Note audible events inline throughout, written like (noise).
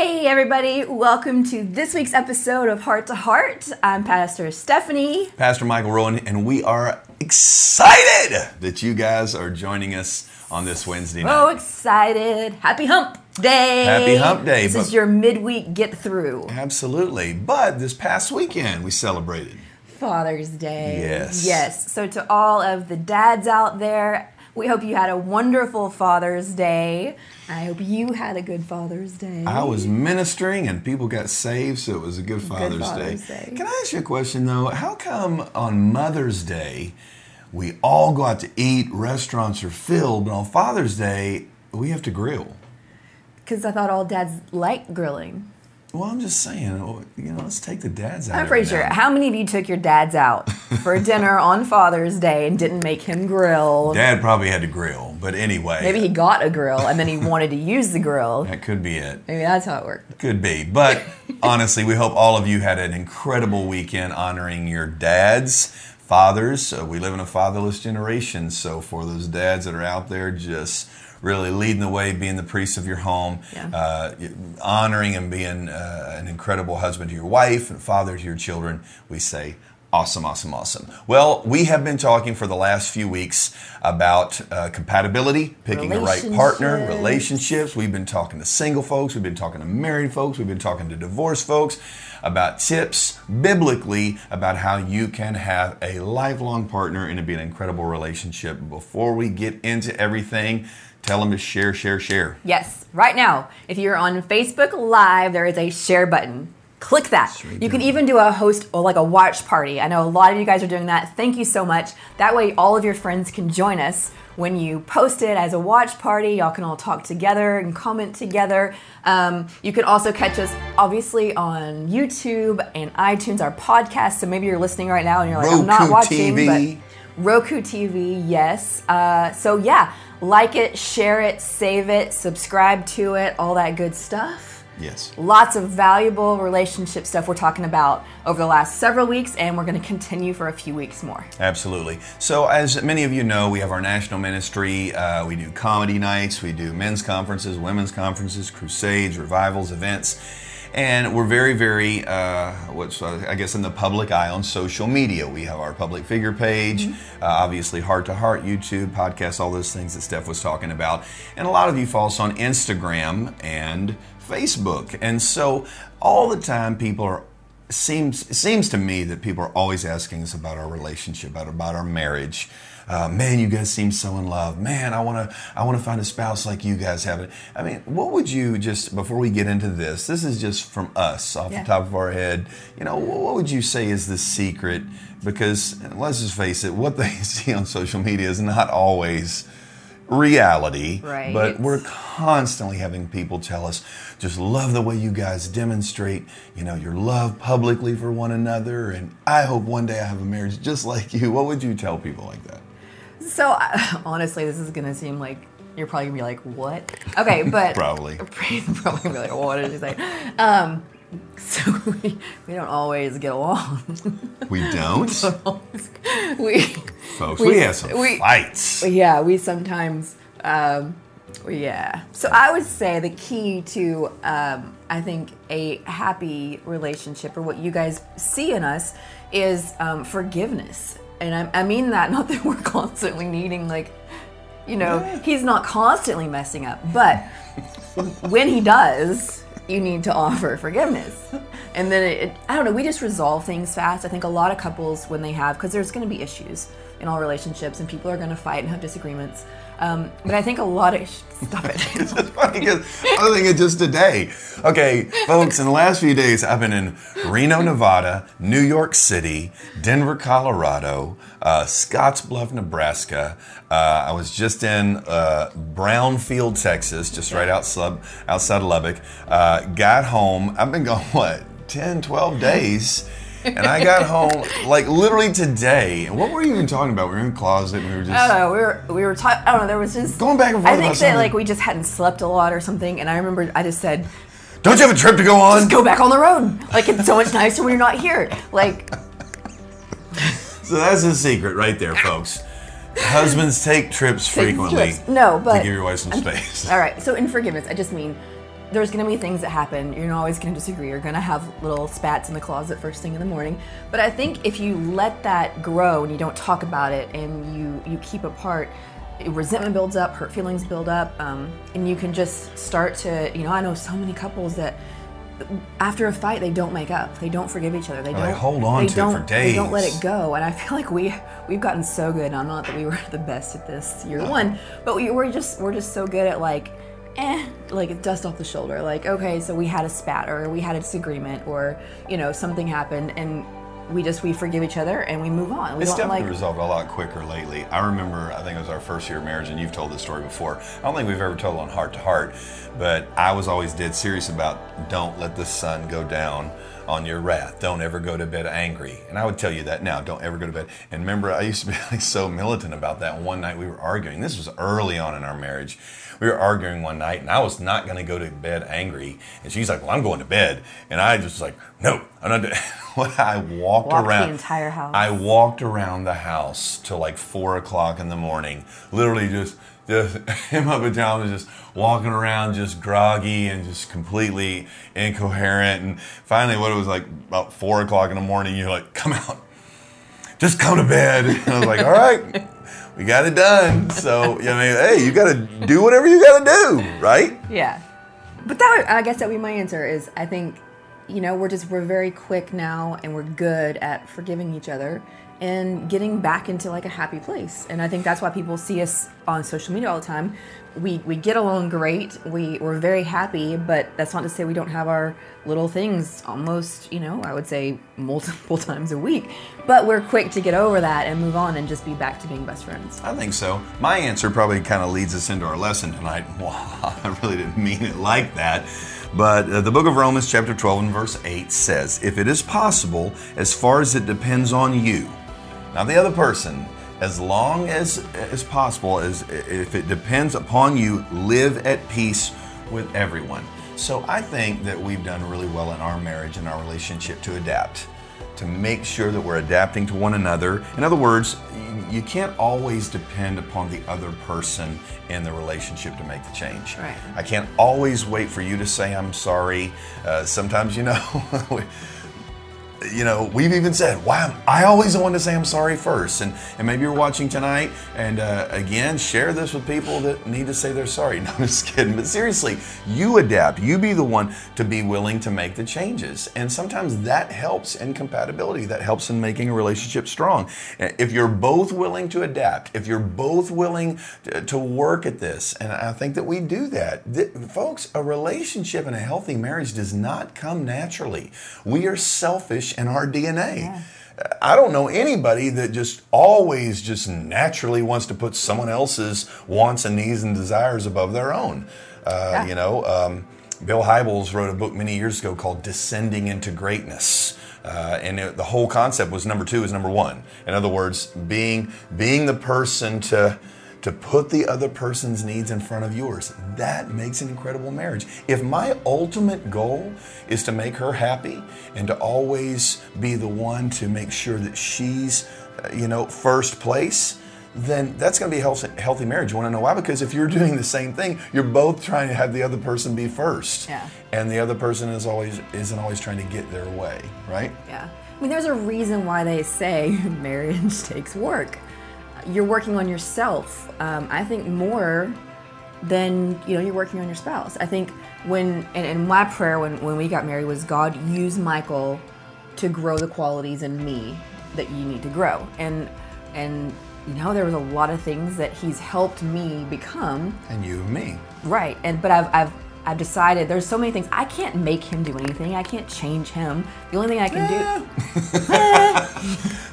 Hey, everybody, welcome to this week's episode of Heart to Heart. I'm Pastor Stephanie. Pastor Michael Rowan, and we are excited that you guys are joining us on this Wednesday night. Oh, excited. Happy Hump Day. Happy Hump Day, This is your midweek get through. Absolutely. But this past weekend, we celebrated. Father's Day. Yes. Yes. So, to all of the dads out there, we hope you had a wonderful Father's Day. I hope you had a good Father's Day. I was ministering and people got saved, so it was a good Father's, good Father's Day. Day. Can I ask you a question though? How come on Mother's Day we all go out to eat, restaurants are filled, but on Father's Day we have to grill? Because I thought all dads like grilling. Well, I'm just saying, oh, you know, let's take the dads out. I'm pretty sure. now How many of you took your dads out for (laughs) dinner on Father's Day and didn't make him grill? Dad probably had to grill, but anyway, Maybe he got a grill and then he wanted to use the grill. (laughs) that could be it. Maybe that's how it worked. Could be. But honestly, we hope all of you had an incredible weekend honoring your dads, fathers. Uh, we live in a fatherless generation. So for those dads that are out there just really leading the way, being the priest of your home, Yeah. uh, honoring and being uh, an incredible husband to your wife and father to your children, we say, Awesome, awesome, awesome. Well, we have been talking for the last few weeks about uh, compatibility, picking the right partner, Relationships. We've been talking to single folks, we've been talking to married folks, we've been talking to divorced folks about tips biblically about how you can have a lifelong partner and to be an incredible relationship. Before we get into everything, tell them to share, share, share. Yes, right now, if you're on Facebook Live, there is a share button. Click that. you can even do a host or like a watch party. I know a lot of you guys are doing that. Thank you so much. That way, all of your friends can join us when you post it as a watch party. Y'all can all talk together and comment together. Um, you can also catch us obviously on YouTube and iTunes, our podcast. So maybe you're listening right now and you're like, I'm not Roku watching, TV. but Roku TV, yes. Uh, so yeah, like it, share it, save it, subscribe to it, all that good stuff. Yes. Lots of valuable relationship stuff we're talking about over the last several weeks, and we're going to continue for a few weeks more. Absolutely. So, as many of you know, we have our national ministry. Uh, we do comedy nights, we do men's conferences, women's conferences, crusades, revivals, events. And we're very, very, uh, what's uh, I guess in the public eye on social media. We have our public figure page, uh, obviously Heart to Heart, YouTube, podcasts, all those things that Steph was talking about. And a lot of you follow us on Instagram and Facebook. And so all the time people are seems seems to me that people are always asking us about our relationship, about about our marriage. Uh, man, you guys seem so in love. Man, I want to I want to find a spouse like you guys have it. I mean, what would you just before we get into this? This is just from us off Yeah. the top of our head. You know, what would you say is the secret? Because let's just face it, what they (laughs) see on social media is not always reality. Right. But we're constantly having people tell us, just love the way you guys demonstrate, you know, your love publicly for one another. And I hope one day I have a marriage just like you. What would you tell people like that? So, (laughs) honestly, this is going to seem like you're probably to be like, what? Okay, but. (laughs) Probably. (laughs) probably gonna be like, what did you say? Um, so, we, we don't always get along. We don't? we. Folks, we, have some we- fights. Yeah, we sometimes, um, yeah. So I would say the key to, um, I think, a happy relationship or what you guys see in us is um, forgiveness. And I, I mean that (laughs) not that we're constantly needing, like, you know, Yeah. he's not constantly messing up, but when he does, you need to offer forgiveness. And then it, I don't know, we just resolve things fast. I think a lot of couples, when they have, because there's going to be issues in all relationships and people are going to fight and have disagreements. Um, but I think a lot of, (laughs) stop it. It's funny because I was thinking just today. Okay, folks, in the last few days, I've been in Reno, Nevada, New York City, Denver, Colorado, uh, Scottsbluff, Nebraska. Uh, I was just in uh, Brownfield, Texas, just right outside, outside of Lubbock. Uh, got home. I've been gone, (laughs) what, 10, 12 days? And I got home like literally today. And what were you even talking about? We were in the closet and we were just. I don't know. We were we were talking. I don't know. There was just Going back and forth I about think that something. like we just hadn't slept a lot or something. And I remember I just said, Don't you have a trip to go on? "Go back on the road. Like it's so much nicer when you're not here." Like So that's the secret right there, (laughs) folks. Husbands take trips frequently. trips. No, but to give your wife some space. All right. So in forgiveness, I just mean there's going to be things that happen. You're not always going to disagree. You're going to have little spats in the closet first thing in the morning. But I think if you let that grow and you don't talk about it and you you keep apart, resentment builds up, hurt feelings build up, um, and you can just start to. You know, I know so many couples that after a fight they don't make up. They don't forgive each other. They don't they hold on they to it for don't, They don't let it go. And I feel (laughs) like we we've gotten so good. Now, not that we were (laughs) the best at this year Uh-huh. one, but we, we're just we're just so good at like eh, like dust off the shoulder. Like okay, so we had a spat or we had a disagreement or you know something happened and we just we forgive each other and we move on. We It's don't definitely like resolved a lot quicker lately. I remember, I think it was our first year of marriage, and you've told this story before. I don't think we've ever told on heart to heart, but I was always dead serious about don't let the sun go down on your wrath. Don't ever go to bed angry. And I would tell you that now. Don't ever go to bed. And remember, I used to be (laughs) like so militant about that. One night we were arguing. This was early on in our marriage. We were arguing one night, and I was not going to go to bed angry. And she's like, "Well, I'm going to bed," and I just was like, "No, I'm not." doing-" (laughs) When I walked Walked the entire house. I walked around the house till like four o'clock in the morning. Literally just just in my pajamas, just walking around, just groggy and just completely incoherent. And finally, what it was like about four o'clock in the morning, you're like, "Come out, just come to bed." (laughs) And I was like, "All right." We got it done. So, you know, hey, you got to do whatever you got to do, right? Yeah, but that I guess that would be my answer. Is I think you know we're just we're very quick now and we're good at forgiving each other and getting back into like a happy place. And I think that's why people see us on social media all the time. We we get along great. We we're very happy, but that's not to say we don't have our little things almost, you know, I would say multiple (laughs) times a week. But we're quick to get over that and move on and just be back to being best friends. I think so. My answer probably kind of leads us into our lesson tonight. (laughs) Well, I really didn't mean it like that. But uh, the book of Romans, chapter 12, and verse 8 says, If it is possible, as far as it depends on you, not the other person, as long as as possible, as if it depends upon you, live at peace with everyone. So I think that we've done really well in our marriage and our relationship to adapt to make sure that we're adapting to one another. In other words, you- can't always depend upon the other person in the relationship to make the change. Right. I can't always wait for you to say I'm sorry. Uh, sometimes, you know, (laughs) you know, we've even said, "Wow, I always want to say I'm sorry first. And and maybe you're watching tonight, and uh, again, share this with people that need to say they're sorry. (laughs) No, I'm just kidding. But seriously, you adapt. You be the one to be willing to make the changes, and sometimes that helps in compatibility. That helps in making a relationship strong. If you're both willing to adapt, if you're both willing to, to work at this, and I think that we do that, Th- folks. A relationship and a healthy marriage does not come naturally. We are selfish in our DNA. I don't know anybody that just always just naturally wants to put someone else's wants and needs and desires above their own. Uh, Yeah. You know, um, Bill Hybels wrote a book many years ago called Descending into Greatness. Uh, and it, the whole concept was number two is number one. In other words, being being the person to to put the other person's needs in front of yours. That makes an incredible marriage. If my ultimate goal is to make her happy and to always be the one to make sure that she's, uh, you know, first place, then that's going to be a healthy, healthy marriage. You want to know why? Because if you're doing the same thing, you're both trying to have the other person be first, Yeah. and the other person is always isn't always trying to get their way, right? Yeah. I mean, there's a reason why they say (laughs) marriage takes work. You're working on yourself. Um, I think more than you know you're working on your spouse. I think when and, and my prayer when when we got married was God use Michael to grow the qualities in me that you need to grow. And and you know there was a lot of things that he's helped me become And you and me. Right, and but I've I've I've decided there's so many things I can't make him do anything. I can't change him. The only thing I can do,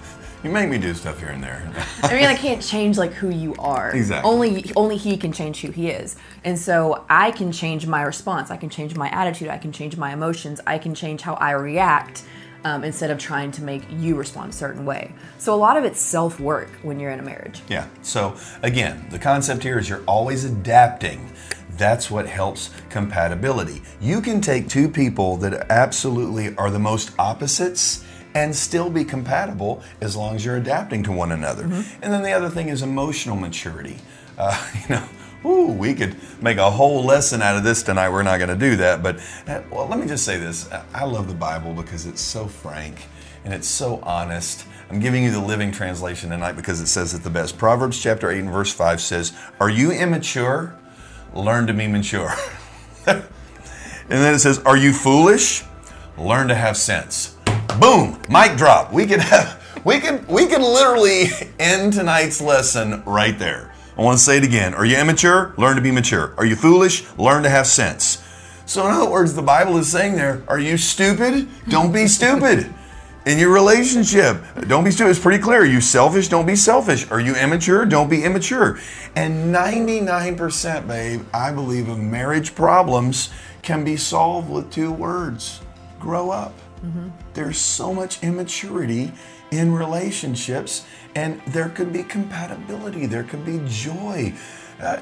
(laughs) You make me do stuff here and there. I mean, I can't change like who you are. Exactly. Only only he can change who he is, and so I can change my response. I can change my attitude. I can change my emotions. I can change how I react. Um, instead of trying to make you respond a certain way. So a lot of it's self work when you're in a marriage. Yeah. So again, the concept here is you're always adapting. That's what helps compatibility. You can take two people that absolutely are the most opposites and still be compatible as long as you're adapting to one another. And then the other thing is emotional maturity. Uh, (laughs) you know, Ooh, we could make a whole lesson out of this tonight. We're not going to do that. But uh, well, let me just say this I love the Bible because it's so frank and it's so honest. I'm giving you the living translation tonight because it says it the best. Proverbs chapter 8 and verse 5 says, Are you immature? Learn to be mature. (laughs) and then it says, Are you foolish? Learn to have sense. Boom, mic drop. We can have we can we can literally (laughs) end tonight's lesson right there. I want to say it again. Are you immature? Learn to be mature. Are you foolish? Learn to have sense. So, in other words, the Bible is saying there, are you stupid? Don't be stupid. In your relationship, don't be stupid. It's pretty clear. Are you selfish? Don't be selfish. Are you immature? Don't be immature. And 99%, babe, I believe of marriage problems can be solved with two words grow up. Mm-hmm. There's so much immaturity in relationships, and there could be compatibility, there could be joy. Uh,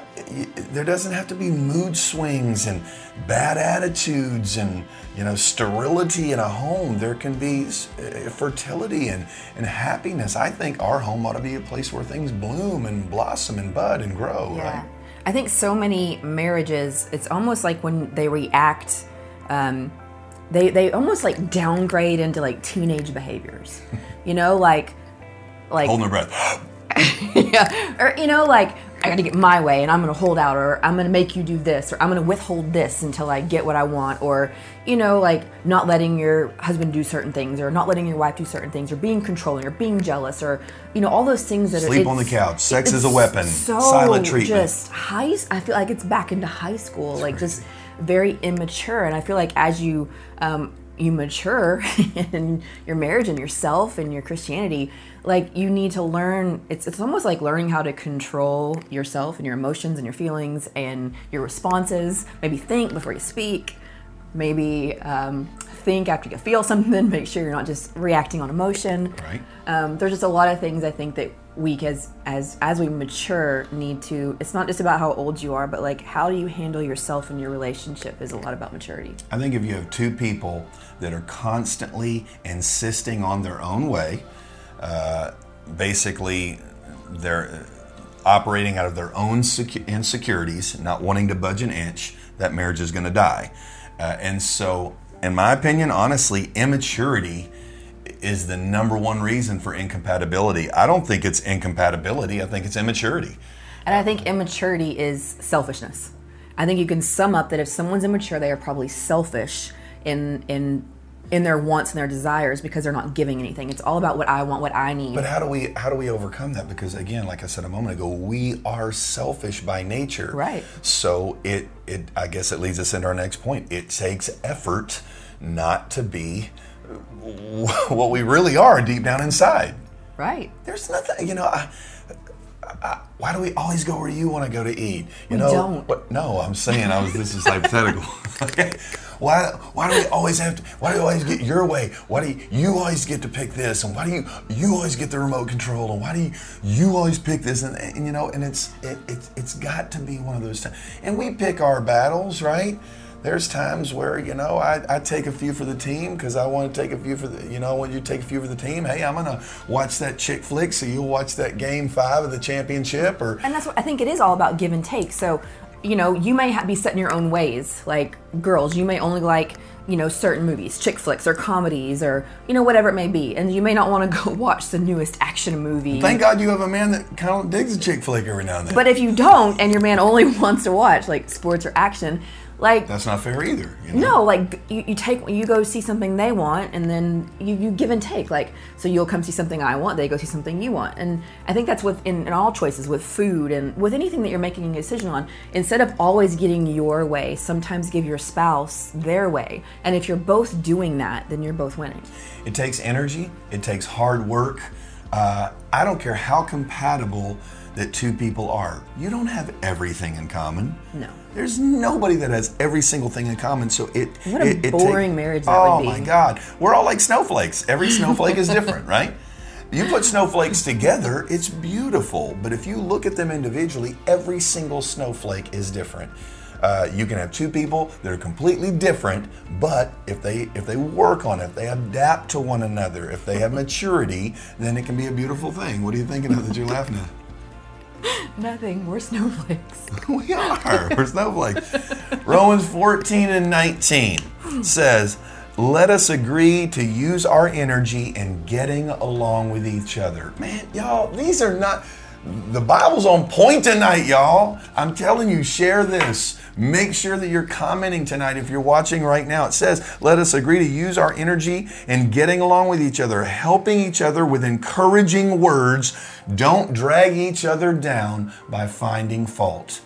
there doesn't have to be mood swings and bad attitudes and you know sterility in a home there can be uh, fertility and, and happiness i think our home ought to be a place where things bloom and blossom and bud and grow yeah. right i think so many marriages it's almost like when they react um, they they almost like downgrade into like teenage behaviors. You know, like like holding their breath. (laughs) yeah, or you know, like I got to get my way, and I'm going to hold out, or I'm going to make you do this, or I'm going to withhold this until I get what I want, or you know, like not letting your husband do certain things, or not letting your wife do certain things, or being controlling, or being jealous, or you know, all those things that sleep are, on the couch, sex is a weapon, so silent treatment, just high. I feel like it's back into high school, That's like crazy. just very immature. And I feel like as you um, you mature (laughs) in your marriage and yourself and your Christianity, like you need to learn. It's it's almost like learning how to control yourself and your emotions and your feelings and your responses. Maybe think before you speak. Maybe um, think after you feel (laughs) something. Make sure you're not just reacting on emotion. Right. Um, there's just a lot of things I think that we as as as we mature need to it's not just about how old you are but like how do you handle yourself in your relationship is a lot about maturity. I think if you have two people that are constantly insisting on their own way uh, basically they're operating out of their own insecurities not wanting to budge an inch that marriage is going to die. Uh, and so in my opinion honestly immaturity is the number one reason for incompatibility. I don't think it's incompatibility, I think it's immaturity. And I think immaturity is selfishness. I think you can sum up that if someone's immature, they are probably selfish in in in their wants and their desires because they're not giving anything. It's all about what I want, what I need. But how do we how do we overcome that? Because again, like I said a moment ago, we are selfish by nature. Right. So it it I guess it leads us into our next point. It takes effort not to be (laughs) what we really are deep down inside. Right. There's nothing, you know. I, I, why do we always go where you want to go to eat? You we know, don't. What, no, I'm saying I was. This is hypothetical. (laughs) okay. Why? Why do we always have to? Why do we always get your way? Why do you, you always get to pick this? And why do you you always get the remote control? And why do you you always pick this? And, and you know, and it's it, it it's got to be one of those times. And we pick our battles, right? There's times where you know I, I take a few for the team because I want to take a few for the you know when you take a few for the team. Hey, I'm gonna watch that chick flick, so you'll watch that game five of the championship, or and that's what I think it is all about give and take. So you know you may be set in your own ways. Like girls, you may only like you know certain movies, chick flicks or comedies or you know whatever it may be, and you may not want to (laughs) go watch the newest action movie. Thank God you have a man that kind of digs a chick flick every now and then. But if you don't, and your man only (laughs) wants to watch like sports or action like that's not fair either. You know? No, like you, you take you go see something they want, and then you, you give and take. Like so, you'll come see something I want, they go see something you want, and I think that's with in, in all choices with food and with anything that you're making a decision on. Instead of always getting your way, sometimes give your spouse their way, and if you're both doing that, then you're both winning. It takes energy. It takes hard work. Uh, I don't care how compatible that two people are. You don't have everything in common. No. There's nobody that has every single thing in common. So it what a it, boring take, marriage that oh would be. my God, we're all like snowflakes. Every snowflake is different, (laughs) right? You put snowflakes together, it's beautiful. But if you look at them individually, every single snowflake is different. Uh, you can have two people that are completely different, but if they if they work on it, they adapt to one another, if they have maturity, then it can be a beautiful thing. What are you thinking of that you're laughing at? (laughs) Nothing. We're snowflakes. (laughs) we are. We're snowflakes. Romans 14 and 19 says, Let us agree to use our energy in getting along with each other. Man, y'all, these are not. The Bible's on point tonight, y'all. I'm telling you, share this. Make sure that you're commenting tonight if you're watching right now. It says, let us agree to use our energy in getting along with each other, helping each other with encouraging words. Don't drag each other down by finding fault.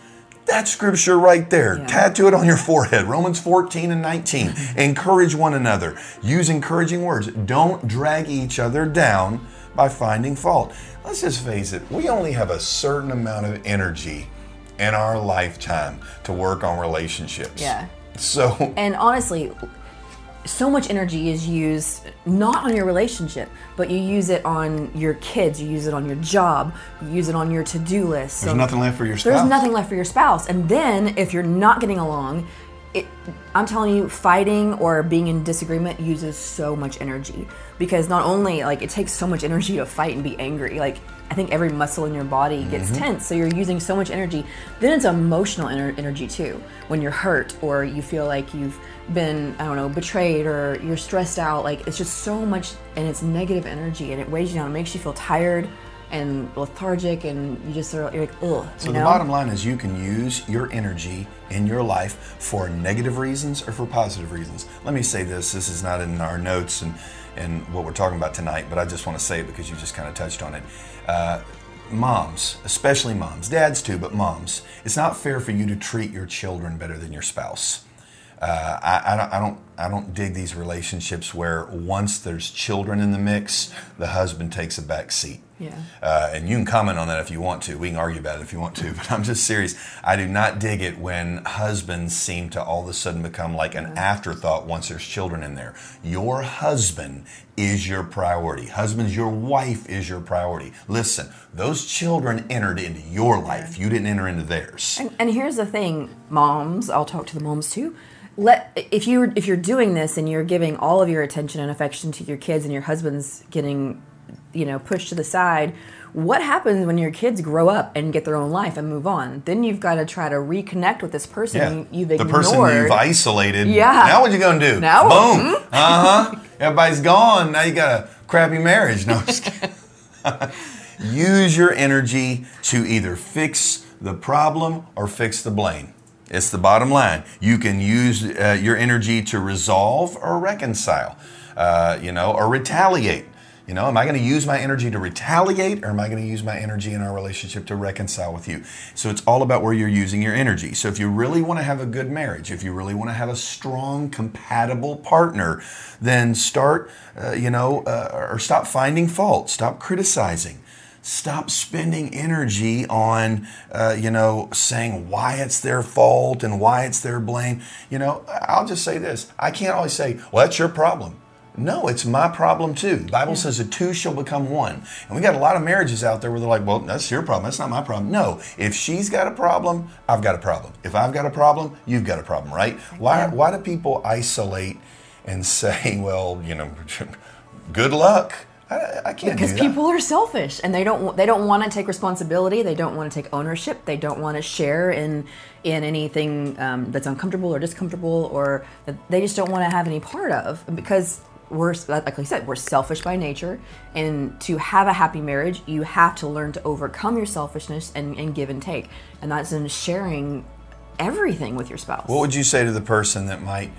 That scripture right there. Yeah. Tattoo it on your forehead. Romans 14 and 19. (laughs) Encourage one another. Use encouraging words. Don't drag each other down by finding fault. Let's just face it, we only have a certain amount of energy in our lifetime to work on relationships. Yeah. So And honestly, so much energy is used not on your relationship, but you use it on your kids, you use it on your job, you use it on your to-do list. There's nothing left for your spouse. There's nothing left for your spouse. And then if you're not getting along, it, I'm telling you, fighting or being in disagreement uses so much energy because not only like it takes so much energy to fight and be angry, like I think every muscle in your body gets mm-hmm. tense, so you're using so much energy. Then it's emotional ener- energy too. When you're hurt or you feel like you've been, I don't know, betrayed or you're stressed out, like it's just so much and it's negative energy and it weighs you down. It makes you feel tired and lethargic and you just sort of you're like ugh. So you know? the bottom line is you can use your energy in your life for negative reasons or for positive reasons. Let me say this. This is not in our notes and and what we're talking about tonight, but I just want to say it because you just kind of touched on it. Uh, moms, especially moms, dads too, but moms, it's not fair for you to treat your children better than your spouse. Uh, I, I, don't, I, don't, I don't dig these relationships where once there's children in the mix, the husband takes a back seat. Yeah. Uh, and you can comment on that if you want to. We can argue about it if you want to, (laughs) but I'm just serious. I do not dig it when husbands seem to all of a sudden become like an afterthought once there's children in there. Your husband is your priority. Husbands, your wife is your priority. Listen, those children entered into your life. You didn't enter into theirs. And, and here's the thing, moms, I'll talk to the moms too let if you if you're doing this and you're giving all of your attention and affection to your kids and your husband's getting you know pushed to the side what happens when your kids grow up and get their own life and move on? Then you've got to try to reconnect with this person yeah. you've ignored the person you've isolated. Yeah. Now what you gonna do? Now boom. hmm? uh-huh. Everybody's gone. Now you got a crappy marriage. No (laughs) use your energy to either fix the problem or fix the blame. It's the bottom line. You can use uh, your energy to resolve or reconcile uh, you know or retaliate you know, am I going to use my energy to retaliate or am I going to use my energy in our relationship to reconcile with you? So it's all about where you're using your energy. So if you really want to have a good marriage, if you really want to have a strong, compatible partner, then start, uh, you know, uh, or stop finding fault, stop criticizing. Stop spending energy on, uh, you know, saying why it's their fault and why it's their blame. You know, I'll just say this I can't always say, well, that's your problem. No, it's my problem too. The Bible says the two shall become one. And we got a lot of marriages out there where they're like, well, that's your problem. That's not my problem. No, if she's got a problem, I've got a problem. If I've got a problem, you've got a problem, right? Why, why do people isolate and (laughs) say, well, you know, (laughs) good luck? I, I can't because people are selfish and they don't they don't want to take responsibility. They don't want to take ownership. They don't want to share in in anything um, that's uncomfortable or discomfortable or that they just don't want to have any part of because we're like I said, we're selfish by nature, and to have a happy marriage, you have to learn to overcome your selfishness and, and give and take, and that's in sharing everything with your spouse. What would you say to the person that might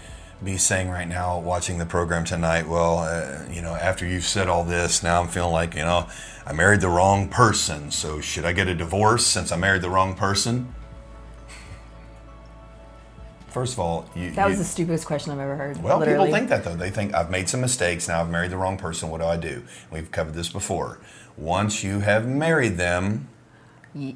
be saying right now, watching the program tonight? Well, uh, you know, after you've said all this, now I'm feeling like you know I married the wrong person. So should I get a divorce since I married the wrong person? First of all, you, that was you, the stupidest question I've ever heard. Well, literally. people think that though. They think I've made some mistakes. Now I've married the wrong person. What do I do? We've covered this before. Once you have married them,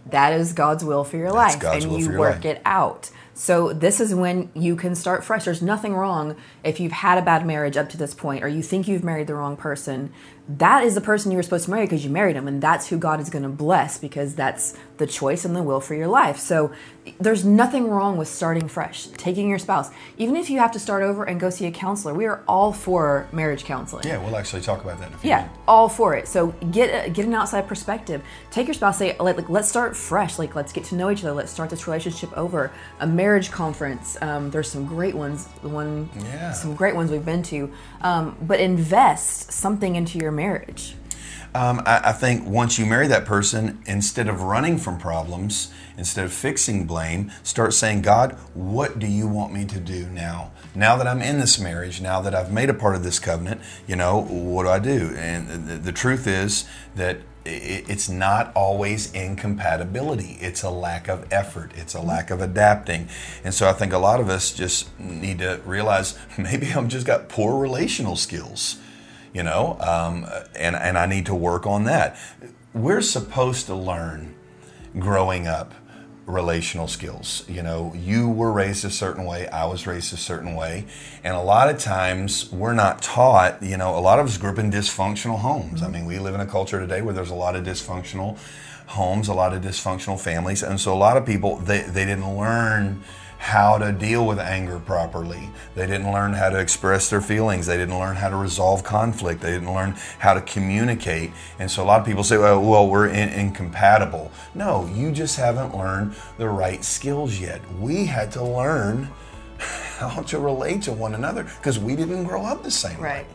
that is God's will for your life, and you work life. it out. So this is when you can start fresh. There's nothing wrong if you've had a bad marriage up to this point or you think you've married the wrong person. That is the person you were supposed to marry because you married him and that's who God is going to bless because that's the choice and the will for your life. So there's nothing wrong with starting fresh, taking your spouse. Even if you have to start over and go see a counselor, we are all for marriage counseling. Yeah, we'll actually talk about that in a few Yeah, minutes. all for it. So get a, get an outside perspective. Take your spouse. Say like, like let's start fresh. Like let's get to know each other. Let's start this relationship over. A marriage conference. Um, there's some great ones. The one Yeah. some great ones we've been to. Um, but invest something into your marriage. Um, I, I think once you marry that person, instead of running from problems, instead of fixing blame, start saying, God, what do you want me to do now? Now that I'm in this marriage, now that I've made a part of this covenant, you know, what do I do? And the, the truth is that it's not always incompatibility. It's a lack of effort. It's a lack of adapting. And so I think a lot of us just need to realize (laughs) maybe I've just got poor relational skills you know, um, and and I need to work on that. We're supposed to learn growing up relational skills. You know, you were raised a certain way, I was raised a certain way, and a lot of times we're not taught. You know, a lot of us grew up in dysfunctional homes. I mean, we live in a culture today where there's a lot of dysfunctional homes, a lot of dysfunctional families, and so a lot of people they they didn't learn how to deal with anger properly. They didn't learn how to express their feelings. They didn't learn how to resolve conflict. They didn't learn how to communicate. And so a lot of people say, well, well we're in- incompatible. No, you just haven't learned the right skills yet. We had to learn (laughs) how to relate to one another because we didn't grow up the same way.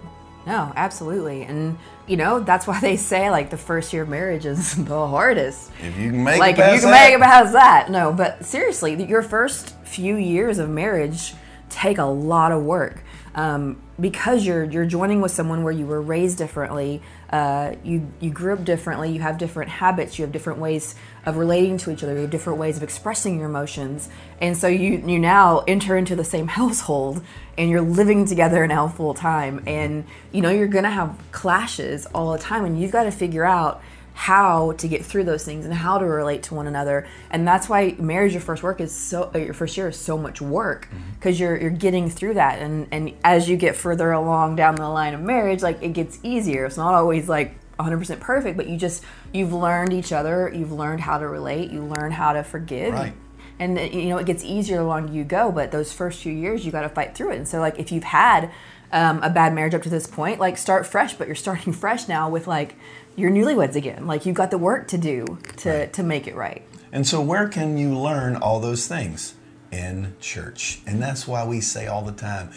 No, absolutely. And you know, that's why they say like the first year of marriage is (laughs) the hardest. If you can make like it if you can that, make it past that. No, but seriously, your first few years of marriage take a lot of work um, because you're you're joining with someone where you were raised differently. Uh, you you grew up differently. You have different habits. You have different ways of relating to each other. You have different ways of expressing your emotions. And so you you now enter into the same (laughs) household and you're living together now full time. And you know you're gonna have clashes all the time, and you've got to figure out how to get through those things and how to relate to one another. And that's why marriage your first work is so uh, your first year is so much work because you're you're getting through that. And and as you get further along down the line of marriage like it gets easier. It's not always like 100% perfect but you just you've learned each other you've learned how to relate you learn how to forgive. Right. and uh, you know it gets easier the longer you go but those first few years you got to fight through it. And so like if you've had um, a bad marriage up to this point like start fresh but you're starting (laughs) fresh now with like your newlyweds again like you've got the work to do to to make it right And so, where can you learn all those things? In church. And that's why we say all the time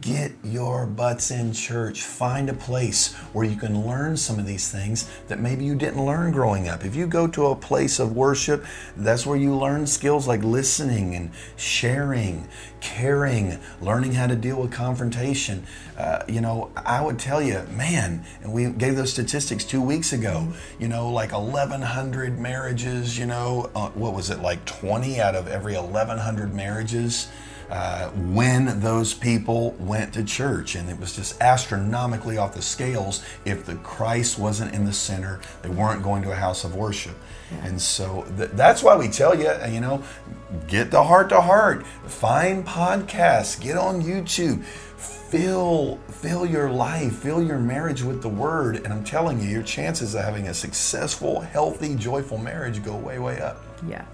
get your butts in church. Find a place where you can learn some of these things that maybe you didn't learn growing up. If you go to a place of worship, that's where you learn skills like listening and sharing, caring, learning how to deal with confrontation. Uh, you know, I would tell you, man, and we gave those statistics two weeks ago, you know, like 1,100 marriages, you know, uh, what was it, like 20 out of every 1,100 marriages? Uh, when those people went to church, and it was just astronomically off the scales. If the Christ wasn't in the center, they weren't going to a house of worship. And so th- that's why we tell you, you know, get the heart to heart, find podcasts, get on YouTube, fill fill your life, fill your marriage with the Word, and I'm telling you, your chances of having a successful, healthy, joyful marriage go way, way up. yeah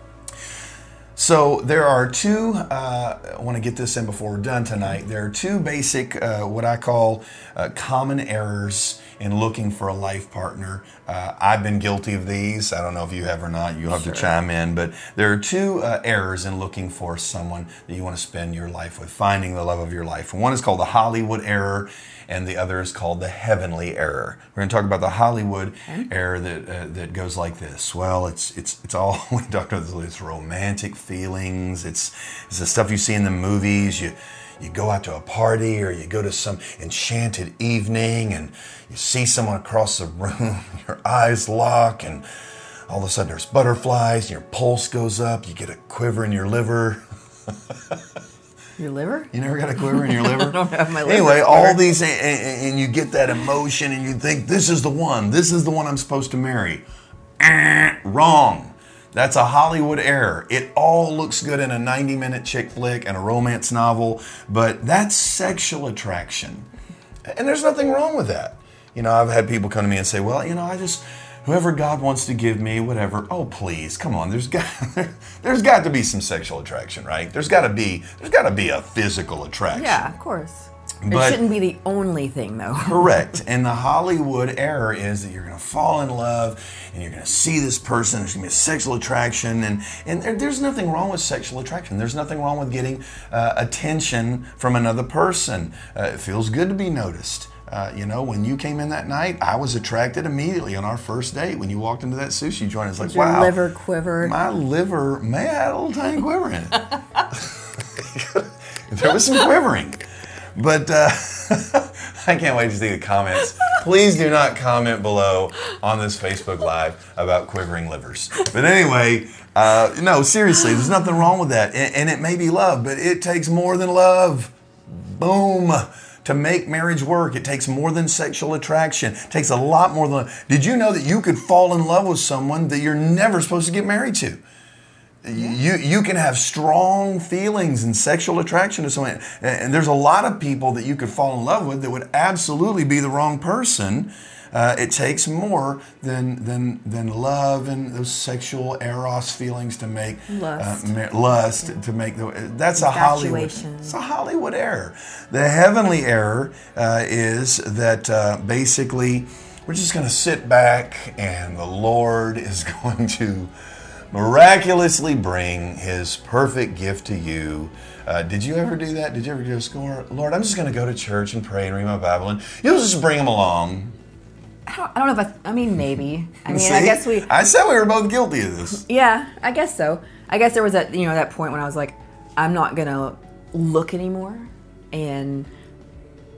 So there are two. Uh, I want to get this in before we're done tonight. There are two basic, uh, what I call uh, common errors in looking for a life partner. Uh, I've been guilty of these. I don't know if you have or not. You have to chime in. But there are two uh, errors in looking for someone that you want to spend your life with, finding the love of your life. And one is called the Hollywood error, and the other is called the heavenly error. We're going to talk about the Hollywood error that uh, that goes like this. Well, it's it's it's all (laughs) we talked about. It's romantic feelings. It's it's the stuff you see in the movies. You you go out to a party or you go to some enchanted evening and you see someone across the room. (laughs) Your eyes lock and all of a sudden there's butterflies. And your pulse goes up. You get a quiver in your liver. (laughs) your liver You never got a quiver in your (laughs) liver? don't have my liver Anyway, all these, and, and and you get that emotion, and you think this is the one. This is the one I'm supposed to marry. Eh, wrong. That's a Hollywood error. It all looks good in a 90 minute chick flick and a romance novel, but that's sexual attraction. And there's nothing wrong with that. You know, I've had people come to me and say, well, you know, I just, whoever God wants to give me, whatever. Oh, please, come on. There's got, (laughs) there's got to be some sexual attraction, right? There's got to be, there's got to be a physical attraction. Yeah, of course. But- it shouldn't be the only thing, though. (laughs) Correct. And the Hollywood error is that you're going to fall in love and you're going to see this person. There's going to be a sexual attraction. And, and there- there's nothing wrong with sexual attraction. There's nothing wrong with getting uh, attention from another person. Uh, it feels good to be noticed. Uh, you know, when you came in that night, I was attracted immediately on our first date. When you walked into that sushi joint, it's like, Your wow. liver quivered. My liver may have had a little tiny quiver in it. (laughs) there was some quivering. But uh, (laughs) I can't wait to see the comments. Please do not comment below on this Facebook Live about quivering livers. But anyway, uh, no, seriously, there's nothing wrong with that. And, and it may be love, but it takes more than love. Boom. To make marriage work, it takes more than sexual attraction. It takes a lot more than. Did you know that you could fall in love with someone that you're never supposed to get married to? You you can have strong feelings and sexual attraction to someone, and and there's a lot of people that you could fall in love with that would absolutely be the wrong person. Uh, it takes more than than than love and those sexual eros feelings to make Lust. uh, lust to make the. That's a Hollywood. It's a Hollywood error. The heavenly error uh, is that uh, basically we're just going to sit back and the Lord is (laughs) going to miraculously bring His perfect gift to you. Uh, did you ever do that? Did you ever just go, Lord, I'm just going to go to church and pray and read my Bible, and you'll just bring Him along? I don't, I don't know if I. I mean, maybe. I mean, See? I guess we. I said we were both guilty of this. Yeah, I guess so. I guess there was that you know that point when I was like, I'm not gonna look anymore, and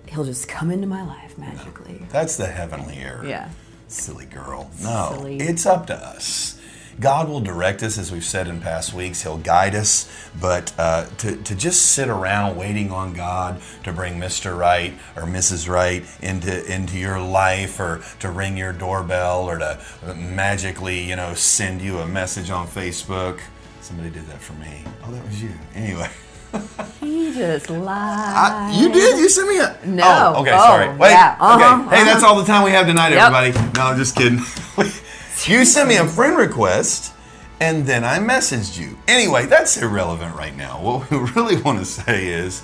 he'll just come into my life magically. That's the heavenly error. Yeah. Silly girl. No, Silly. it's up to us. God will direct us, as we've said in past weeks. He'll guide us, but uh, to, to just sit around waiting on God to bring Mr. Right or Mrs. Right into into your life, or to ring your doorbell, or to magically, you know, send you a message on Facebook. Somebody did that for me. Oh, that was you. Anyway. (laughs) He just lied. I, you did. You sent me a. No. Oh, okay. Oh, sorry. Wait. yeah. Uh-huh, okay. Hey, that's all the time we have tonight, Yep. everybody. No, I'm just kidding. (laughs) you sent me a friend request, and then I messaged you. Anyway, that's irrelevant right now. What we (laughs) really want to say is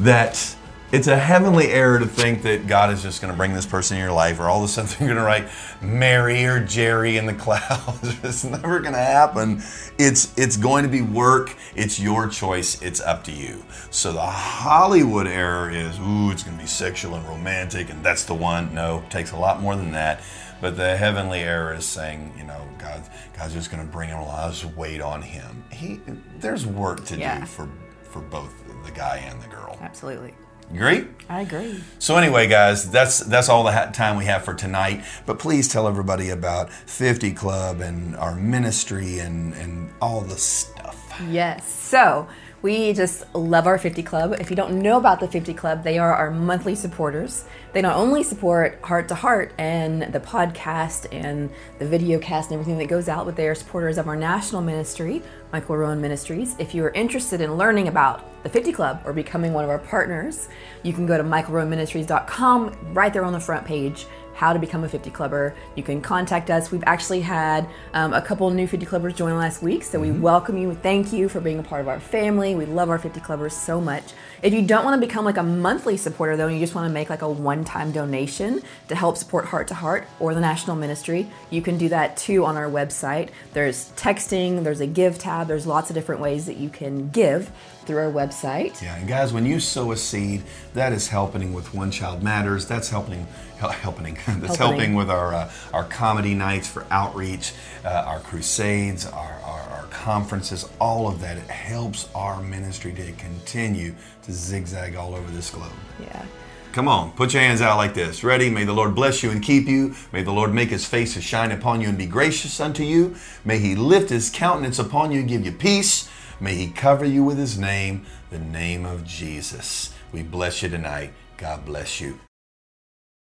that it's a heavenly error to think that God is just going to bring this person in your life, or all of a sudden (laughs) you're going to write Mary or Jerry in the clouds. (laughs) it's never going to happen. It's it's going to be work. It's your choice. It's up to you. So the Hollywood error is, ooh, it's going to be sexual and romantic, and that's the one. No, it takes a lot more than that. But the heavenly error is saying, you know, God, God's just going to bring him along. I'll just wait on him. He, there's work to Yeah. do for for both the guy and the girl. Absolutely. Agree? I agree. So anyway, guys, that's that's all the ha- time we have for tonight. But please tell everybody about 50 Club and our ministry and and all the stuff. Yes. So we just love our 50 Club. If you don't know about the 50 Club, they are our monthly supporters. They not only support Heart to Heart and the podcast and the video cast and everything that goes out, but they are supporters of our national ministry, Michael Rowan Ministries. If you are interested in learning about the 50 Club or becoming one of our partners, you can go to michaelrowanministries.com right there on the front page how to become a 50 clubber. You can contact us. We've actually had um, a couple new 50 clubbers join last week, so we welcome you. Thank you for being a part of our family. We love our 50 clubbers so much. If you don't want to become like a monthly supporter though, and you just want to make like a one-time donation to help support Heart to Heart or the National Ministry, you can do that too on our website. There's texting, there's a give tab, there's lots of different ways that you can give through our website. Yeah, and guys, when you sow a seed, that is helping with One Child Matters. That's helping, hel- (laughs) helping. That's Helping. helping with our uh, our comedy nights for outreach, uh, our crusades, our, our our conferences. All of that it helps our ministry to continue to zigzag all over this globe. Yeah. Come on, put your hands out like this. Ready? May the Lord bless you and keep you. May the Lord make his face to shine upon you and be gracious unto you. May he lift his countenance upon you and give you peace. May he cover you with his name, the name of Jesus. We bless you tonight. God bless you.